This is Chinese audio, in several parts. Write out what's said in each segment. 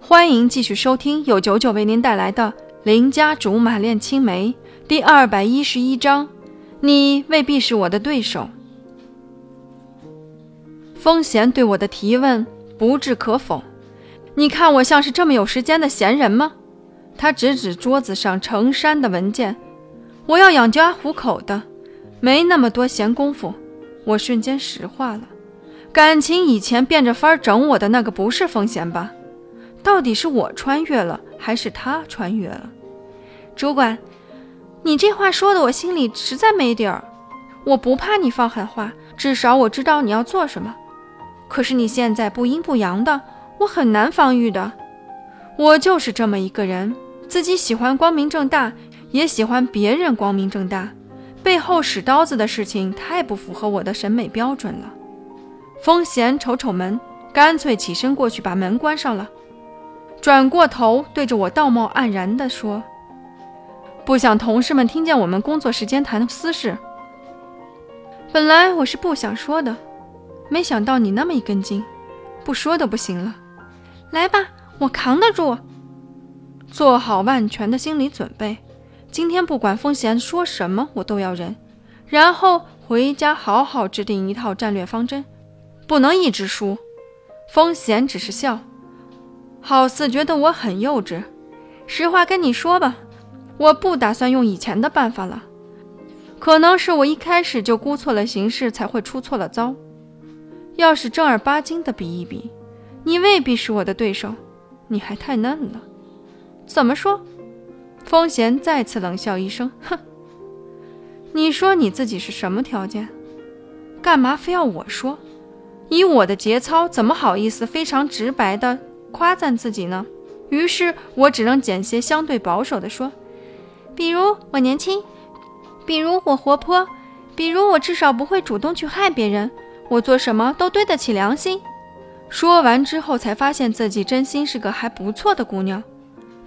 欢迎继续收听由九九为您带来的《邻家竹马恋青梅》第二百一十一章。你未必是我的对手。风贤对我的提问不置可否。你看我像是这么有时间的闲人吗？他指指桌子上成山的文件。我要养家糊口的，没那么多闲工夫。我瞬间石化了。感情以前变着法儿整我的那个不是风贤吧？到底是我穿越了，还是他穿越了？主管，你这话说的我心里实在没底儿。我不怕你放狠话，至少我知道你要做什么。可是你现在不阴不阳的，我很难防御的。我就是这么一个人，自己喜欢光明正大，也喜欢别人光明正大。背后使刀子的事情太不符合我的审美标准了。风贤瞅瞅门，干脆起身过去把门关上了，转过头对着我道貌岸然地说：“不想同事们听见我们工作时间谈私事。本来我是不想说的，没想到你那么一根筋，不说都不行了。来吧，我扛得住。做好万全的心理准备，今天不管风贤说什么，我都要忍，然后回家好好制定一套战略方针。”不能一直输，风贤只是笑，好似觉得我很幼稚。实话跟你说吧，我不打算用以前的办法了。可能是我一开始就估错了形势，才会出错了招。要是正儿八经的比一比，你未必是我的对手，你还太嫩了。怎么说？风贤再次冷笑一声，哼。你说你自己是什么条件？干嘛非要我说？以我的节操，怎么好意思非常直白的夸赞自己呢？于是我只能捡些相对保守的说，比如我年轻，比如我活泼，比如我至少不会主动去害别人，我做什么都对得起良心。说完之后，才发现自己真心是个还不错的姑娘，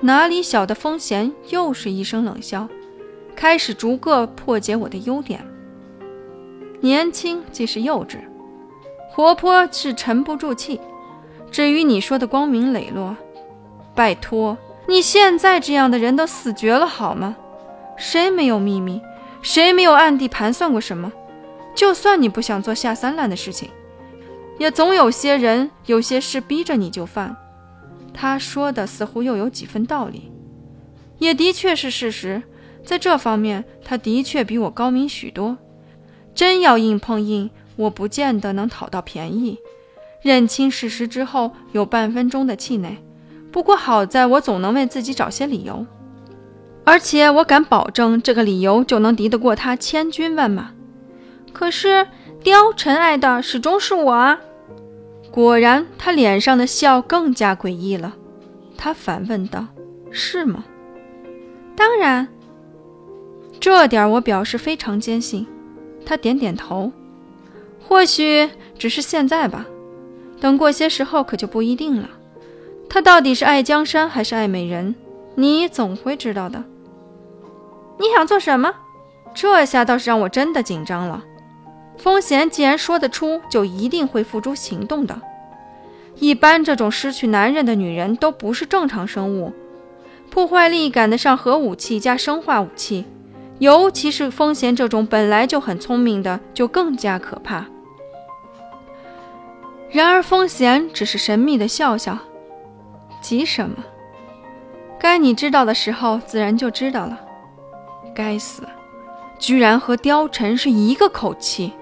哪里晓得风贤又是一声冷笑，开始逐个破解我的优点。年轻即是幼稚。活泼是沉不住气，至于你说的光明磊落，拜托，你现在这样的人都死绝了好吗？谁没有秘密？谁没有暗地盘算过什么？就算你不想做下三滥的事情，也总有些人、有些事逼着你就犯。他说的似乎又有几分道理，也的确是事实。在这方面，他的确比我高明许多。真要硬碰硬。我不见得能讨到便宜，认清事实之后有半分钟的气馁。不过好在我总能为自己找些理由，而且我敢保证这个理由就能敌得过他千军万马。可是貂蝉爱的始终是我啊！果然，他脸上的笑更加诡异了。他反问道：“是吗？”当然，这点我表示非常坚信。他点点头。或许只是现在吧，等过些时候可就不一定了。他到底是爱江山还是爱美人，你总会知道的。你想做什么？这下倒是让我真的紧张了。风贤既然说得出，就一定会付诸行动的。一般这种失去男人的女人都不是正常生物，破坏力赶得上核武器加生化武器，尤其是风贤这种本来就很聪明的，就更加可怕。然而，风贤只是神秘的笑笑，急什么？该你知道的时候，自然就知道了。该死，居然和貂蝉是一个口气。